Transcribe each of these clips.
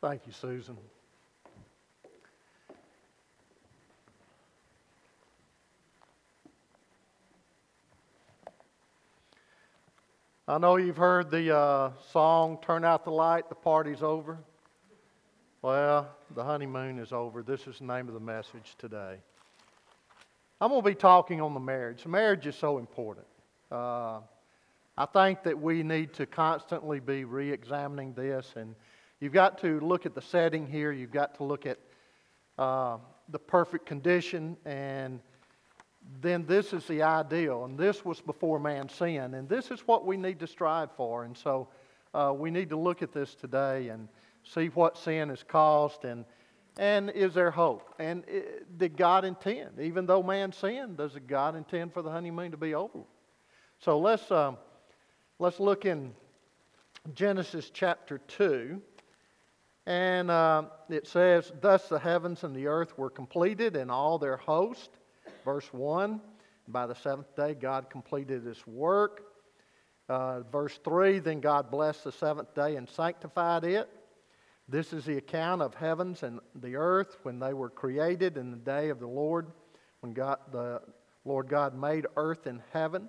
Thank you, Susan. I know you've heard the uh, song, Turn Out the Light, the party's over. Well, the honeymoon is over. This is the name of the message today. I'm going to be talking on the marriage. Marriage is so important. Uh, I think that we need to constantly be re examining this, and you've got to look at the setting here, you've got to look at uh, the perfect condition, and then this is the ideal. And this was before man sinned, and this is what we need to strive for. And so uh, we need to look at this today and see what sin has caused and and is there hope? And it, did God intend, even though man sinned, does God intend for the honeymoon to be over? So let's um, let's look in Genesis chapter two, and uh, it says, "Thus the heavens and the earth were completed, and all their host." Verse one. By the seventh day, God completed His work. Uh, verse 3 Then God blessed the seventh day and sanctified it. This is the account of heavens and the earth when they were created in the day of the Lord, when God, the Lord God made earth and heaven.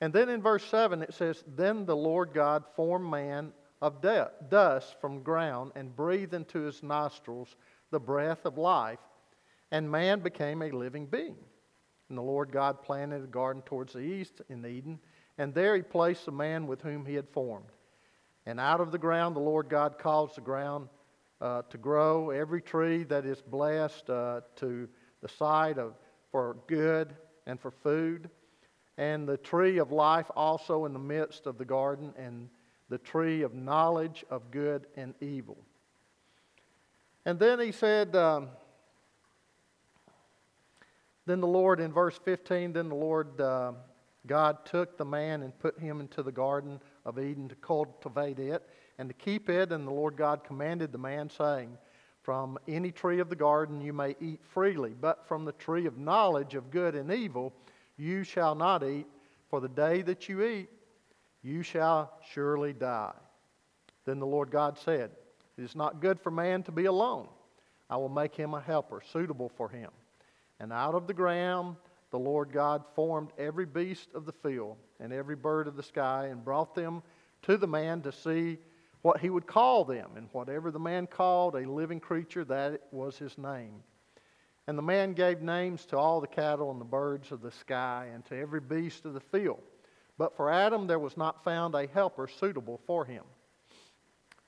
And then in verse 7 it says, Then the Lord God formed man of de- dust from ground and breathed into his nostrils the breath of life, and man became a living being. And the Lord God planted a garden towards the east in Eden, and there he placed the man with whom he had formed. And out of the ground the Lord God caused the ground uh, to grow every tree that is blessed uh, to the sight of for good and for food, and the tree of life also in the midst of the garden, and the tree of knowledge of good and evil. And then he said, um, then the Lord, in verse 15, then the Lord uh, God took the man and put him into the garden of Eden to cultivate it and to keep it. And the Lord God commanded the man, saying, From any tree of the garden you may eat freely, but from the tree of knowledge of good and evil you shall not eat, for the day that you eat, you shall surely die. Then the Lord God said, It is not good for man to be alone. I will make him a helper suitable for him. And out of the ground the Lord God formed every beast of the field and every bird of the sky and brought them to the man to see what he would call them. And whatever the man called a living creature, that was his name. And the man gave names to all the cattle and the birds of the sky and to every beast of the field. But for Adam there was not found a helper suitable for him.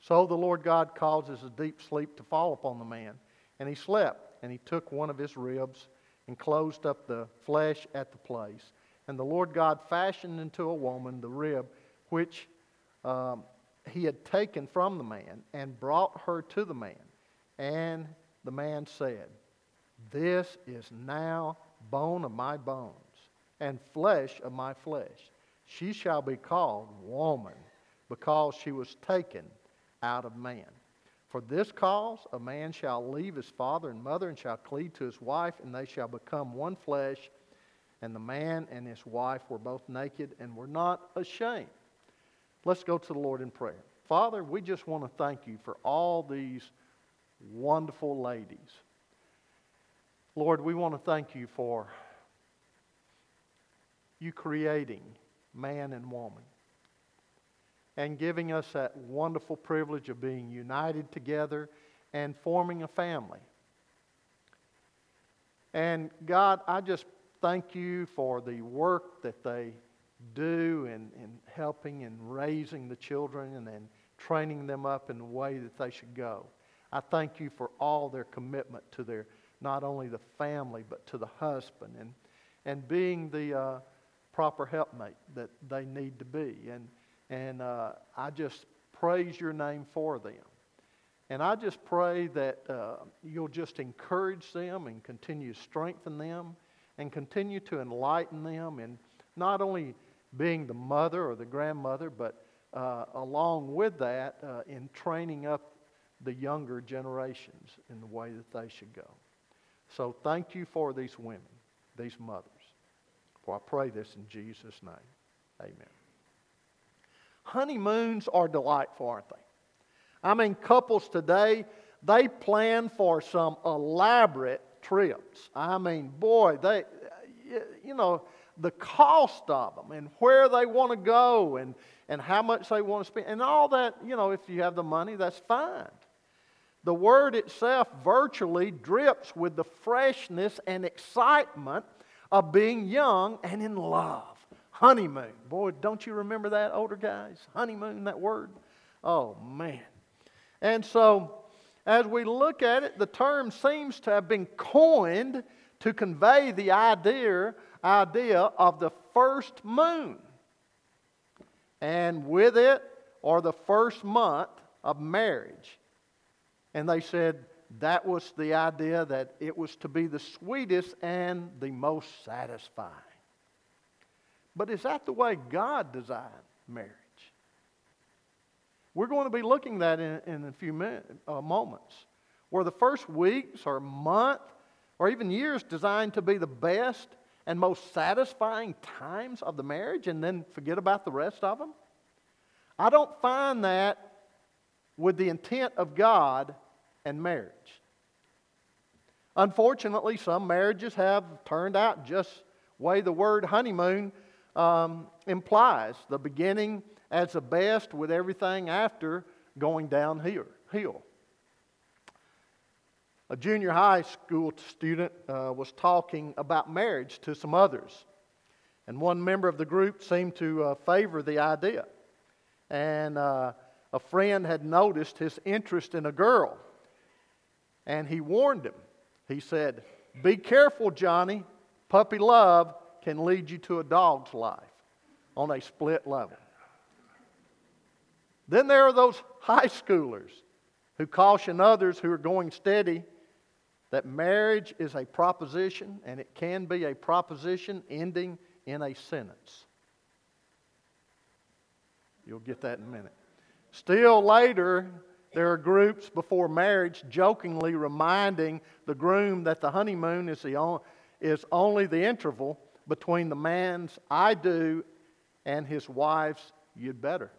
So the Lord God causes a deep sleep to fall upon the man. And he slept, and he took one of his ribs and closed up the flesh at the place. And the Lord God fashioned into a woman the rib which um, he had taken from the man and brought her to the man. And the man said, This is now bone of my bones and flesh of my flesh. She shall be called woman because she was taken out of man. For this cause, a man shall leave his father and mother and shall cleave to his wife, and they shall become one flesh. And the man and his wife were both naked and were not ashamed. Let's go to the Lord in prayer. Father, we just want to thank you for all these wonderful ladies. Lord, we want to thank you for you creating man and woman and giving us that wonderful privilege of being united together and forming a family. And God, I just thank you for the work that they do in, in helping and raising the children and then training them up in the way that they should go. I thank you for all their commitment to their not only the family but to the husband and and being the uh, proper helpmate that they need to be. And and uh, I just praise your name for them. And I just pray that uh, you'll just encourage them and continue to strengthen them and continue to enlighten them in not only being the mother or the grandmother, but uh, along with that, uh, in training up the younger generations in the way that they should go. So thank you for these women, these mothers. For I pray this in Jesus' name. Amen. Honeymoons are delightful, aren't they? I mean, couples today, they plan for some elaborate trips. I mean, boy, they, you know, the cost of them and where they want to go and, and how much they want to spend and all that, you know, if you have the money, that's fine. The word itself virtually drips with the freshness and excitement of being young and in love. Honeymoon. Boy, don't you remember that, older guys? Honeymoon, that word? Oh, man. And so, as we look at it, the term seems to have been coined to convey the idea, idea of the first moon. And with it, or the first month of marriage. And they said that was the idea that it was to be the sweetest and the most satisfying. But is that the way God designed marriage? We're going to be looking at that in, in a few uh, moments. Were the first weeks or month or even years designed to be the best and most satisfying times of the marriage and then forget about the rest of them? I don't find that with the intent of God and marriage. Unfortunately, some marriages have turned out just way the word honeymoon um, implies the beginning as the best with everything after going downhill. A junior high school student uh, was talking about marriage to some others, and one member of the group seemed to uh, favor the idea. And uh, a friend had noticed his interest in a girl, and he warned him. He said, Be careful, Johnny. Puppy love can lead you to a dog's life on a split level. Then there are those high schoolers who caution others who are going steady that marriage is a proposition and it can be a proposition ending in a sentence. You'll get that in a minute. Still later, there are groups before marriage jokingly reminding the groom that the honeymoon is, the on, is only the interval between the man's I do and his wife's you'd better.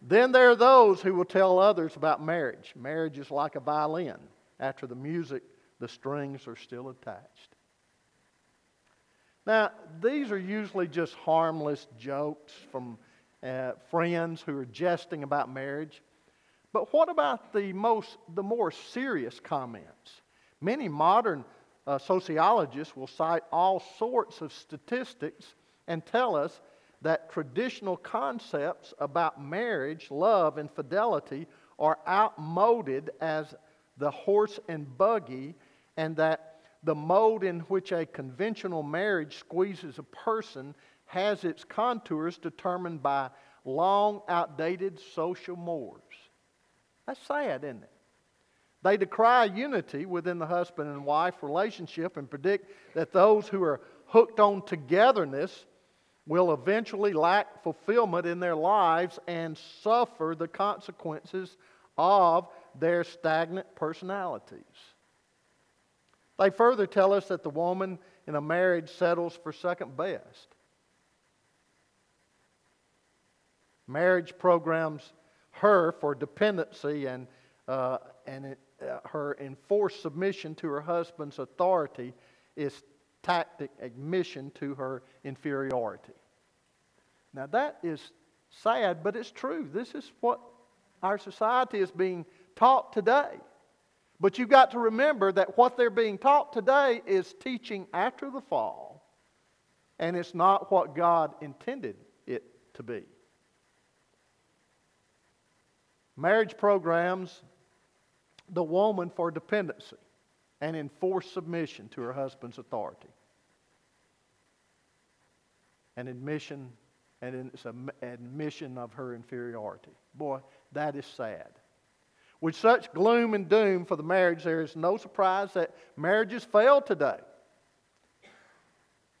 Then there are those who will tell others about marriage. Marriage is like a violin. After the music, the strings are still attached. Now, these are usually just harmless jokes from uh, friends who are jesting about marriage. But what about the, most, the more serious comments? Many modern uh, sociologists will cite all sorts of statistics and tell us that traditional concepts about marriage, love, and fidelity are outmoded as the horse and buggy, and that the mode in which a conventional marriage squeezes a person has its contours determined by long outdated social mores. That's sad, isn't it? They decry unity within the husband and wife relationship and predict that those who are hooked on togetherness will eventually lack fulfillment in their lives and suffer the consequences of their stagnant personalities. They further tell us that the woman in a marriage settles for second best. Marriage programs her for dependency and, uh, and uh, her enforced submission to her husband's authority is tactic admission to her inferiority. Now, that is sad, but it's true. This is what our society is being taught today. But you've got to remember that what they're being taught today is teaching after the fall, and it's not what God intended it to be. Marriage programs the woman for dependency and enforced submission to her husband's authority. An admission and it's an admission of her inferiority. Boy, that is sad. With such gloom and doom for the marriage, there is no surprise that marriages fail today.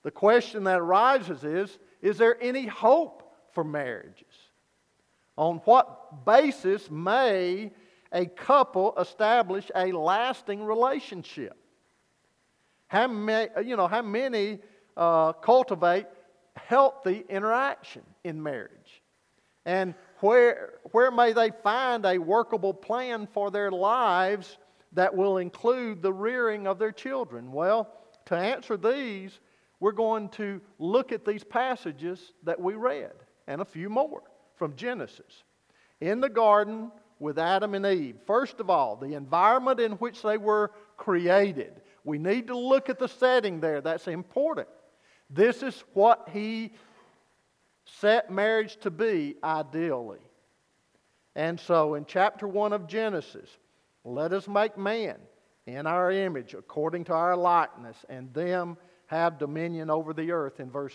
The question that arises is Is there any hope for marriages? On what basis may a couple establish a lasting relationship? How many, you know, how many uh, cultivate healthy interaction in marriage? And where, where may they find a workable plan for their lives that will include the rearing of their children? Well, to answer these, we're going to look at these passages that we read and a few more from Genesis. In the garden with Adam and Eve, first of all, the environment in which they were created. We need to look at the setting there. That's important. This is what he set marriage to be ideally. And so in chapter 1 of Genesis, let us make man in our image according to our likeness, and them have dominion over the earth in verse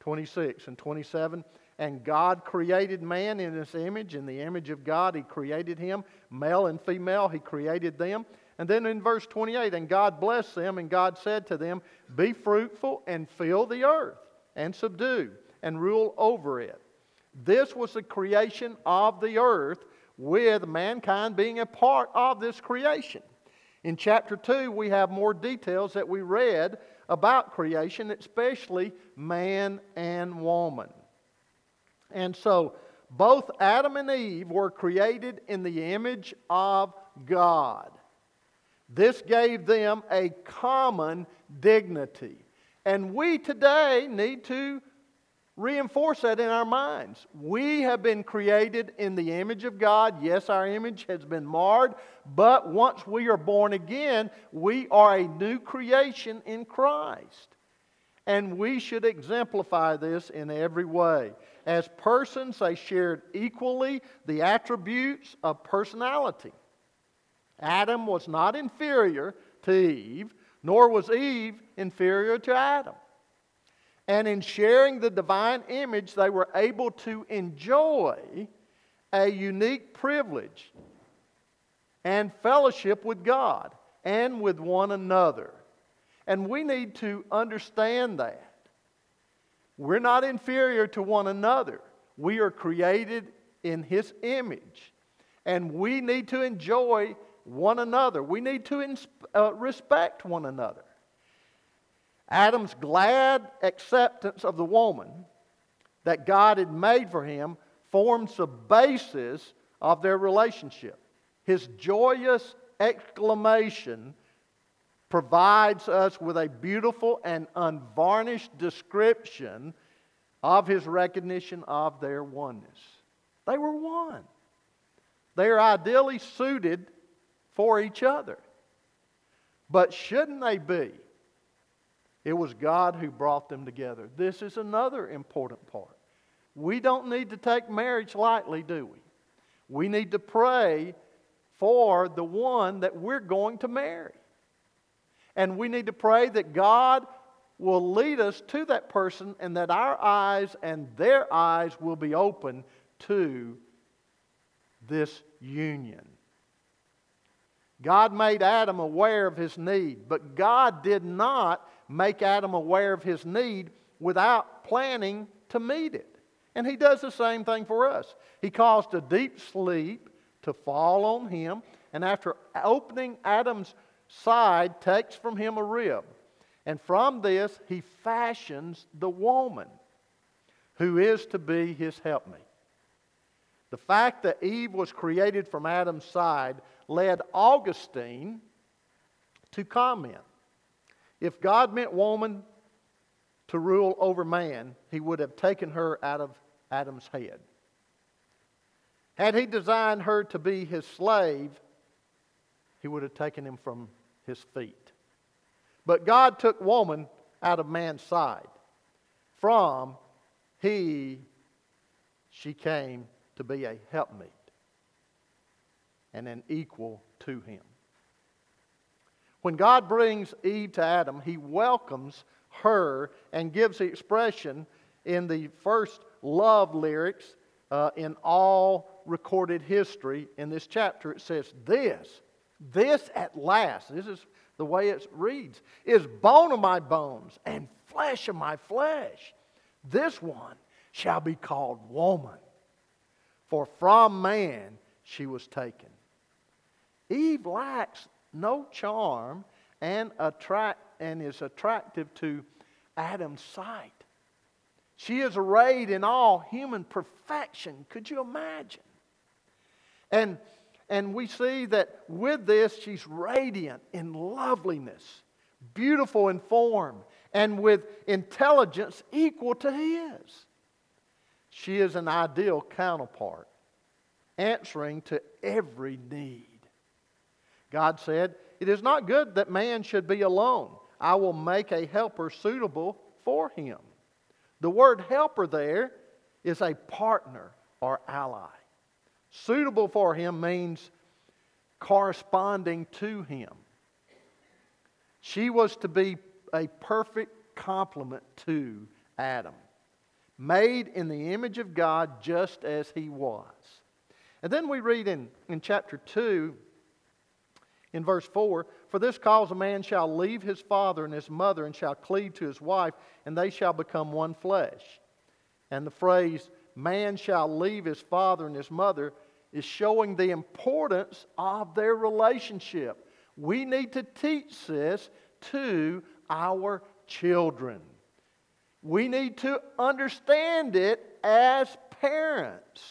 26 and 27. And God created man in his image. In the image of God, he created him. Male and female, he created them. And then in verse 28, and God blessed them, and God said to them, Be fruitful and fill the earth, and subdue, and rule over it. This was the creation of the earth, with mankind being a part of this creation. In chapter 2, we have more details that we read about creation, especially man and woman. And so, both Adam and Eve were created in the image of God. This gave them a common dignity. And we today need to reinforce that in our minds. We have been created in the image of God. Yes, our image has been marred, but once we are born again, we are a new creation in Christ. And we should exemplify this in every way. As persons, they shared equally the attributes of personality. Adam was not inferior to Eve, nor was Eve inferior to Adam. And in sharing the divine image, they were able to enjoy a unique privilege and fellowship with God and with one another. And we need to understand that. We're not inferior to one another. We are created in His image. And we need to enjoy one another. We need to uh, respect one another. Adam's glad acceptance of the woman that God had made for him forms the basis of their relationship. His joyous exclamation provides us with a beautiful and unvarnished description of his recognition of their oneness. They were one. They are ideally suited for each other. But shouldn't they be? It was God who brought them together. This is another important part. We don't need to take marriage lightly, do we? We need to pray for the one that we're going to marry. And we need to pray that God will lead us to that person and that our eyes and their eyes will be open to this union. God made Adam aware of his need, but God did not make Adam aware of his need without planning to meet it. And he does the same thing for us. He caused a deep sleep to fall on him, and after opening Adam's side, takes from him a rib. And from this, he fashions the woman who is to be his helpmate. The fact that Eve was created from Adam's side led Augustine to comment if God meant woman to rule over man, he would have taken her out of Adam's head. Had he designed her to be his slave, he would have taken him from his feet. But God took woman out of man's side. From he, she came to be a helpmeet and an equal to him. When God brings Eve to Adam, he welcomes her and gives the expression in the first love lyrics uh, in all recorded history in this chapter. It says, This, this at last, this is the way it reads, is bone of my bones and flesh of my flesh. This one shall be called woman, for from man she was taken. Eve lacks no charm and attract and is attractive to Adam's sight. She is arrayed in all human perfection. Could you imagine? And, and we see that with this, she's radiant in loveliness, beautiful in form, and with intelligence equal to his. She is an ideal counterpart, answering to every need. God said, It is not good that man should be alone. I will make a helper suitable for him. The word helper there is a partner or ally. Suitable for him means corresponding to him. She was to be a perfect complement to Adam, made in the image of God just as he was. And then we read in, in chapter 2, in verse 4 For this cause a man shall leave his father and his mother and shall cleave to his wife, and they shall become one flesh. And the phrase, man shall leave his father and his mother, is showing the importance of their relationship. We need to teach this to our children. We need to understand it as parents.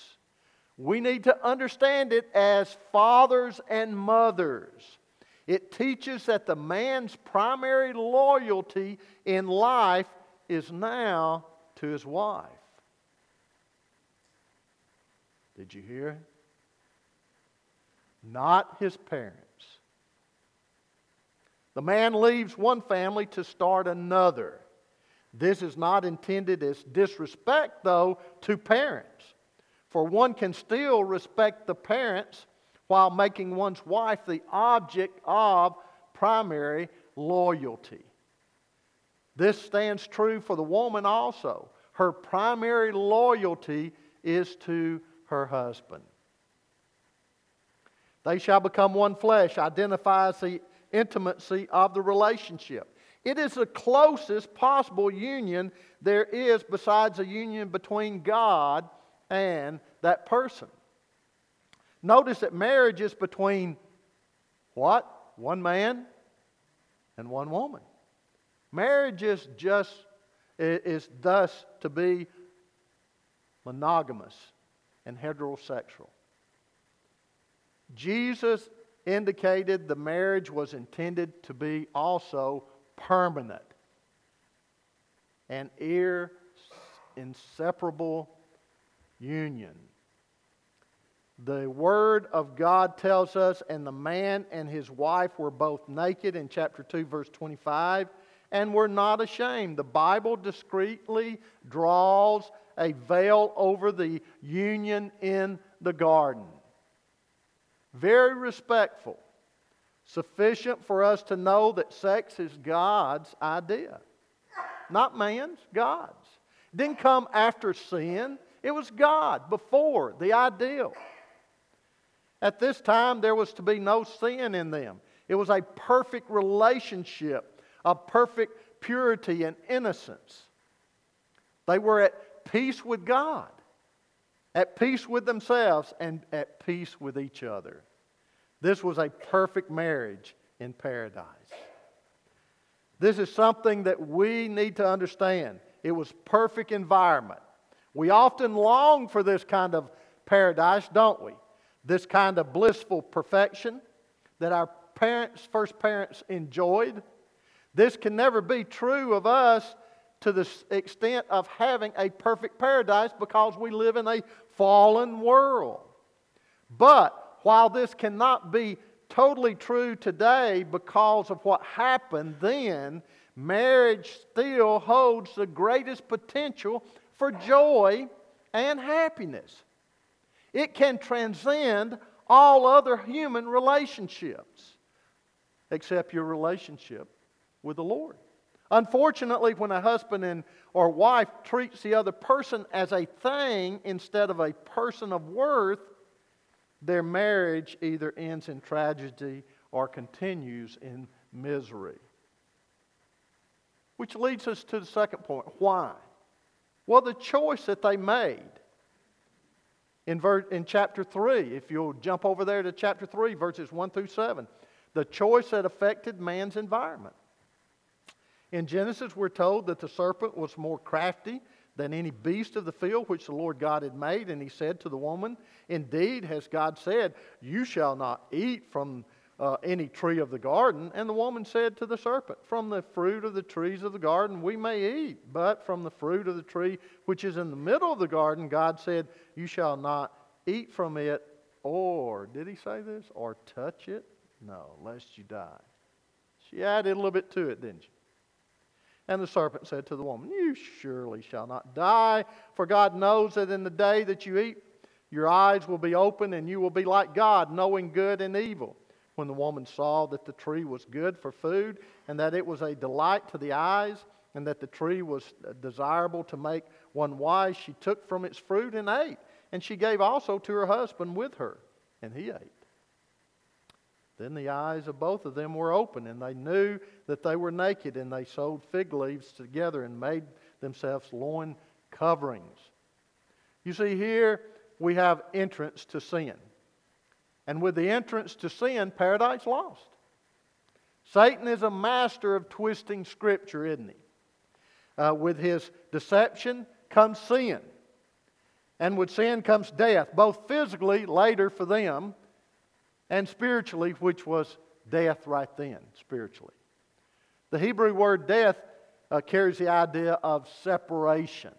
We need to understand it as fathers and mothers. It teaches that the man's primary loyalty in life is now to his wife. Did you hear it? Not his parents. The man leaves one family to start another. This is not intended as disrespect, though, to parents. For one can still respect the parents while making one's wife the object of primary loyalty. This stands true for the woman also. Her primary loyalty is to her husband. They shall become one flesh identifies the intimacy of the relationship. It is the closest possible union there is besides a union between God and that person. Notice that marriage is between what? One man and one woman. Marriage is just is thus to be monogamous and heterosexual. Jesus indicated the marriage was intended to be also permanent and inseparable union. The Word of God tells us, and the man and his wife were both naked in chapter 2, verse 25, and were not ashamed. The Bible discreetly draws a veil over the union in the garden very respectful, sufficient for us to know that sex is God's idea, not man's, God's. It didn't come after sin, it was God before, the ideal. At this time, there was to be no sin in them. It was a perfect relationship of perfect purity and innocence. They were at peace with God at peace with themselves and at peace with each other. This was a perfect marriage in paradise. This is something that we need to understand. It was perfect environment. We often long for this kind of paradise, don't we? This kind of blissful perfection that our parents, first parents enjoyed. This can never be true of us to the extent of having a perfect paradise because we live in a fallen world. But while this cannot be totally true today because of what happened then, marriage still holds the greatest potential for joy and happiness. It can transcend all other human relationships except your relationship with the Lord. Unfortunately, when a husband and or wife treats the other person as a thing instead of a person of worth, their marriage either ends in tragedy or continues in misery. Which leads us to the second point. Why? Well, the choice that they made. In, ver- in chapter 3, if you'll jump over there to chapter 3, verses 1 through 7, the choice that affected man's environment. In Genesis, we're told that the serpent was more crafty than any beast of the field which the Lord God had made. And he said to the woman, Indeed, has God said, You shall not eat from uh, any tree of the garden. And the woman said to the serpent, From the fruit of the trees of the garden we may eat, but from the fruit of the tree which is in the middle of the garden, God said, You shall not eat from it, or, did he say this? Or touch it? No, lest you die. She added a little bit to it, didn't she? And the serpent said to the woman, You surely shall not die, for God knows that in the day that you eat, your eyes will be open, and you will be like God, knowing good and evil. When the woman saw that the tree was good for food, and that it was a delight to the eyes, and that the tree was uh, desirable to make one wise, she took from its fruit and ate. And she gave also to her husband with her, and he ate. Then the eyes of both of them were open, and they knew that they were naked, and they sewed fig leaves together and made themselves loin coverings. You see, here we have entrance to sin. And with the entrance to sin, paradise lost. Satan is a master of twisting Scripture, isn't he? Uh, with his deception comes sin. And with sin comes death, both physically later for them and spiritually, which was death right then, spiritually. The Hebrew word death uh, carries the idea of separation.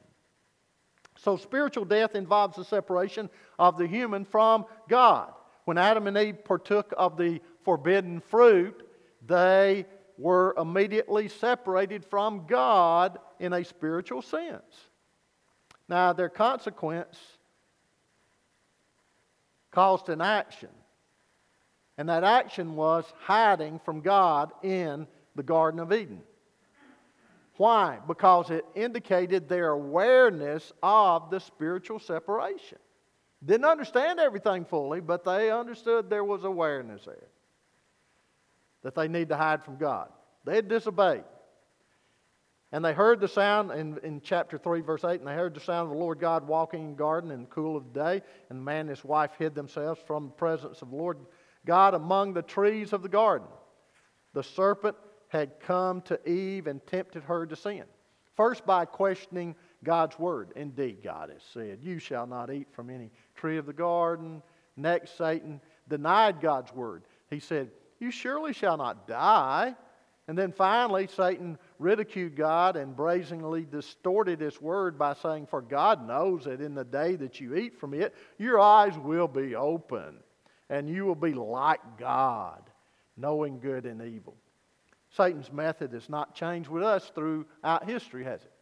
So, spiritual death involves the separation of the human from God. When Adam and Eve partook of the forbidden fruit, they were immediately separated from God in a spiritual sense. Now, their consequence caused an action. And that action was hiding from God in the Garden of Eden. Why? Because it indicated their awareness of the spiritual separation. Didn't understand everything fully, but they understood there was awareness there. That they need to hide from God. They had disobeyed. And they heard the sound in, in chapter 3, verse 8, and they heard the sound of the Lord God walking in the garden in the cool of the day. And the man and his wife hid themselves from the presence of the Lord God among the trees of the garden. The serpent had come to Eve and tempted her to sin. First, by questioning God's word. Indeed, God has said, You shall not eat from any tree of the garden. Next, Satan denied God's word. He said, You surely shall not die. And then finally, Satan ridiculed God and brazenly distorted his word by saying, For God knows that in the day that you eat from it, your eyes will be open and you will be like God, knowing good and evil. Satan's method has not changed with us throughout history, has it?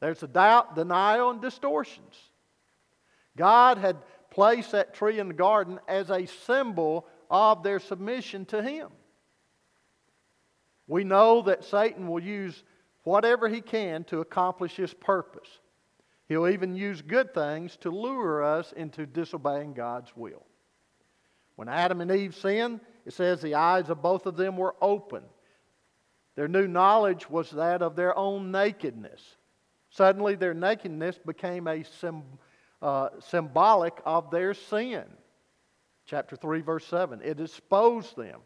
There's a doubt, denial, and distortions. God had placed that tree in the garden as a symbol of their submission to Him. We know that Satan will use whatever he can to accomplish his purpose. He'll even use good things to lure us into disobeying God's will. When Adam and Eve sinned, it says the eyes of both of them were open. Their new knowledge was that of their own nakedness. Suddenly, their nakedness became a sim, uh, symbolic of their sin. Chapter 3, verse 7. It exposed them,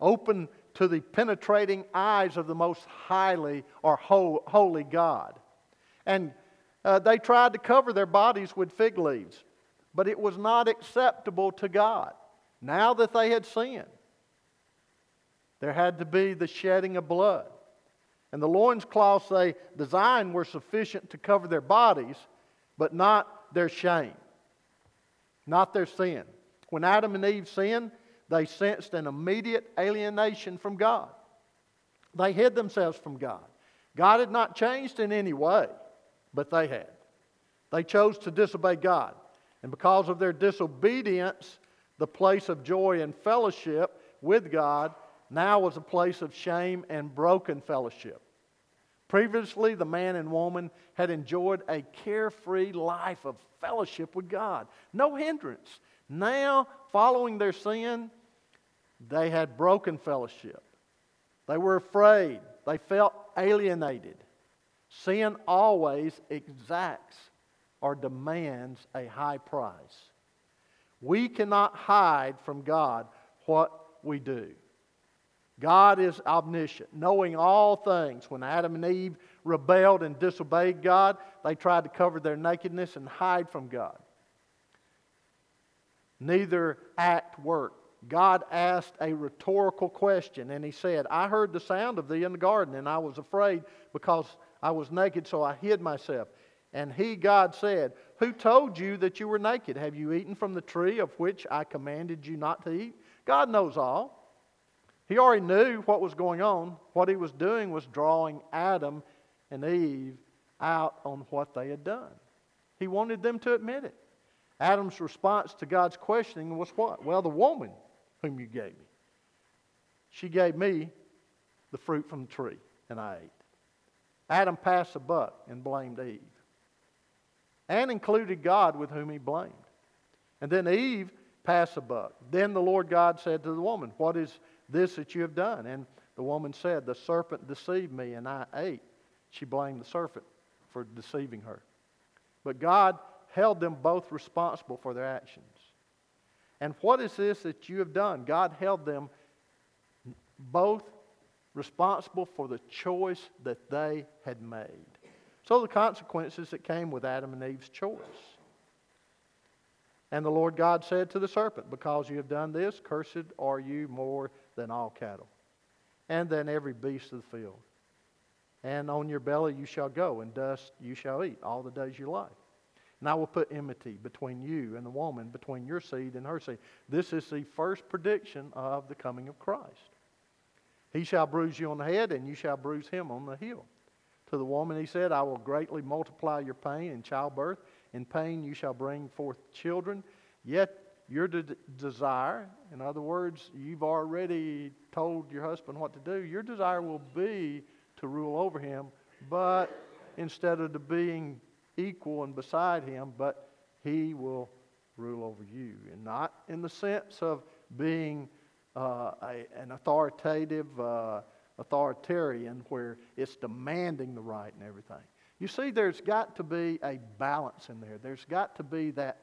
open to the penetrating eyes of the most highly or ho- holy God. And uh, they tried to cover their bodies with fig leaves, but it was not acceptable to God now that they had sinned. There had to be the shedding of blood. And the loins loincloths they designed were sufficient to cover their bodies, but not their shame, not their sin. When Adam and Eve sinned, they sensed an immediate alienation from God. They hid themselves from God. God had not changed in any way, but they had. They chose to disobey God. And because of their disobedience, the place of joy and fellowship with God now was a place of shame and broken fellowship. Previously, the man and woman had enjoyed a carefree life of fellowship with God, no hindrance. Now, following their sin, they had broken fellowship. They were afraid, they felt alienated. Sin always exacts or demands a high price. We cannot hide from God what we do. God is omniscient, knowing all things. When Adam and Eve rebelled and disobeyed God, they tried to cover their nakedness and hide from God. Neither act worked. God asked a rhetorical question, and he said, I heard the sound of thee in the garden, and I was afraid because I was naked, so I hid myself. And he, God, said, Who told you that you were naked? Have you eaten from the tree of which I commanded you not to eat? God knows all. He already knew what was going on. What he was doing was drawing Adam and Eve out on what they had done. He wanted them to admit it. Adam's response to God's questioning was what? Well, the woman whom you gave me. She gave me the fruit from the tree, and I ate. Adam passed the buck and blamed Eve, and included God with whom he blamed. And then Eve passed the buck. Then the Lord God said to the woman, What is this that you have done? And the woman said, The serpent deceived me, and I ate. She blamed the serpent for deceiving her. But God held them both responsible for their actions. And what is this that you have done? God held them both responsible for the choice that they had made. So the consequences that came with Adam and Eve's choice. And the Lord God said to the serpent, Because you have done this, cursed are you more than all cattle, and than every beast of the field. And on your belly you shall go, and dust you shall eat all the days of your life. And I will put enmity between you and the woman, between your seed and her seed. This is the first prediction of the coming of Christ. He shall bruise you on the head, and you shall bruise him on the heel. To the woman he said, I will greatly multiply your pain in childbirth. In pain you shall bring forth children. Yet your de- desire, in other words, you've already told your husband what to do, your desire will be to rule over him, but instead of the being equal and beside him, but he will rule over you. And not in the sense of being uh, a, an authoritative uh, authoritarian where it's demanding the right and everything. You see, there's got to be a balance in there. There's got to be that,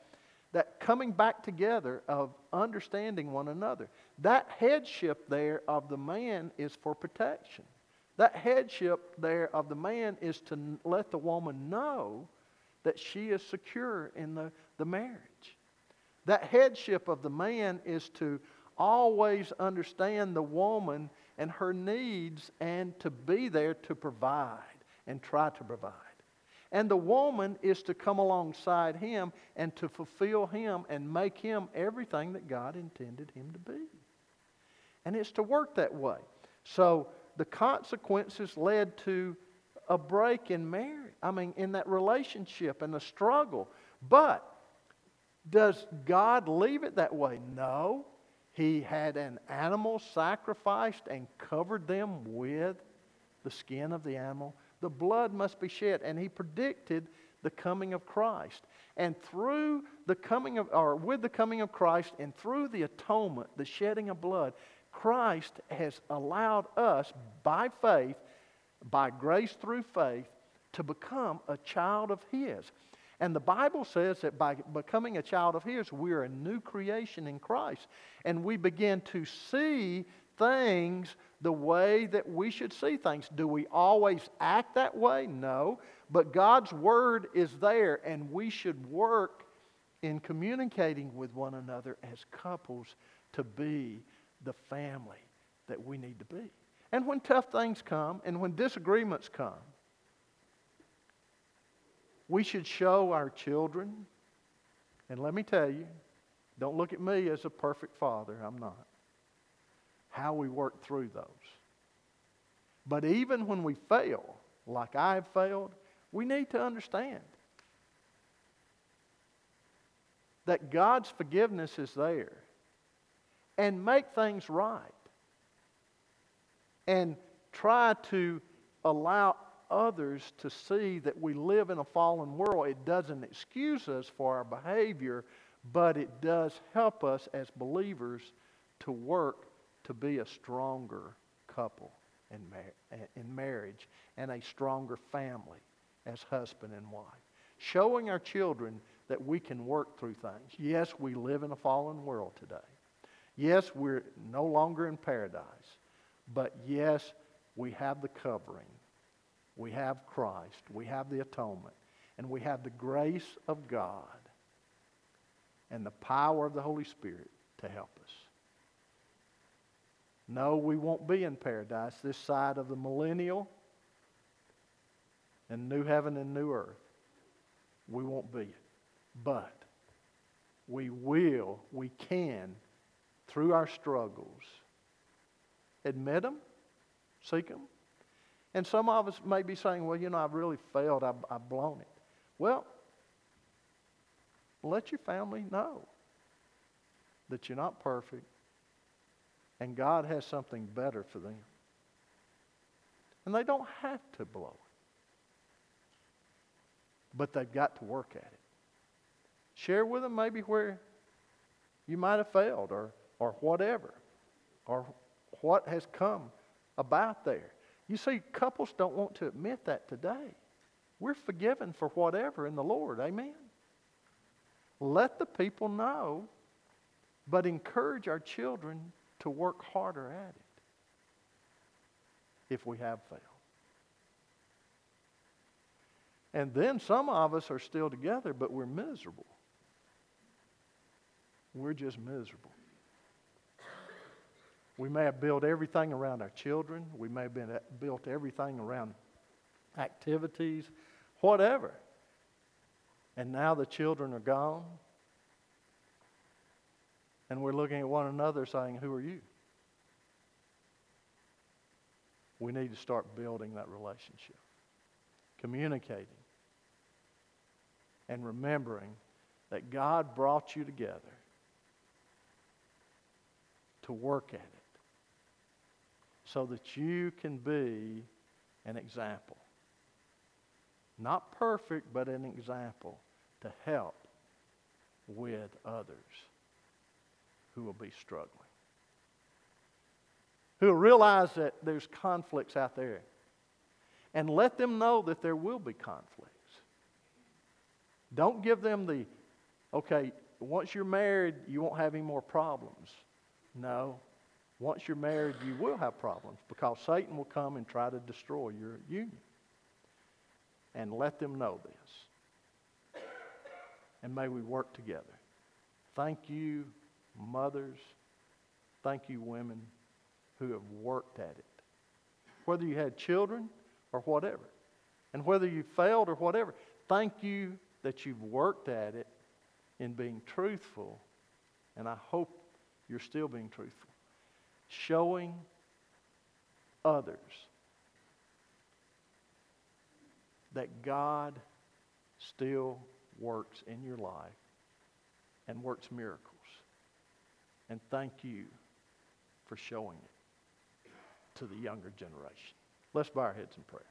that coming back together of understanding one another. That headship there of the man is for protection. That headship there of the man is to let the woman know that she is secure in the, the marriage. That headship of the man is to always understand the woman and her needs and to be there to provide and try to provide. And the woman is to come alongside him and to fulfill him and make him everything that God intended him to be. And it's to work that way. So the consequences led to a break in marriage. I mean, in that relationship and the struggle. But does God leave it that way? No. He had an animal sacrificed and covered them with the skin of the animal. The blood must be shed. And he predicted the coming of Christ. And through the coming of, or with the coming of Christ and through the atonement, the shedding of blood, Christ has allowed us by faith by grace through faith to become a child of His. And the Bible says that by becoming a child of His, we're a new creation in Christ. And we begin to see things the way that we should see things. Do we always act that way? No. But God's Word is there, and we should work in communicating with one another as couples to be the family that we need to be. And when tough things come and when disagreements come, we should show our children, and let me tell you, don't look at me as a perfect father, I'm not, how we work through those. But even when we fail, like I have failed, we need to understand that God's forgiveness is there and make things right and try to allow others to see that we live in a fallen world. It doesn't excuse us for our behavior, but it does help us as believers to work to be a stronger couple in, mar- in marriage and a stronger family as husband and wife. Showing our children that we can work through things. Yes, we live in a fallen world today. Yes, we're no longer in paradise. But yes, we have the covering. We have Christ, we have the atonement, and we have the grace of God and the power of the Holy Spirit to help us. No, we won't be in paradise this side of the millennial and new heaven and new earth. We won't be it. But we will, we can, through our struggles, admit them, seek them. And some of us may be saying, well, you know, I've really failed, I've, I've blown it. Well, let your family know that you're not perfect and God has something better for them. And they don't have to blow it, but they've got to work at it. Share with them maybe where you might have failed or, or whatever, or what has come about there. You see, couples don't want to admit that today. We're forgiven for whatever in the Lord. Amen. Let the people know, but encourage our children to work harder at it if we have failed. And then some of us are still together, but we're miserable. We're just miserable. We may have built everything around our children. We may have been, uh, built everything around activities, whatever. And now the children are gone. And we're looking at one another saying, Who are you? We need to start building that relationship, communicating, and remembering that God brought you together to work at it so that you can be an example. Not perfect, but an example to help with others who will be struggling. Who will realize that there's conflicts out there. And let them know that there will be conflicts. Don't give them the, okay, once you're married, you won't have any more problems. No. Once you're married, you will have problems because Satan will come and try to destroy your union. And let them know this. And may we work together. Thank you, mothers. Thank you, women who have worked at it. Whether you had children or whatever. And whether you failed or whatever. Thank you that you've worked at it in being truthful. And I hope you're still being truthful. Showing others that God still works in your life and works miracles. And thank you for showing it to the younger generation. Let's bow our heads in prayer.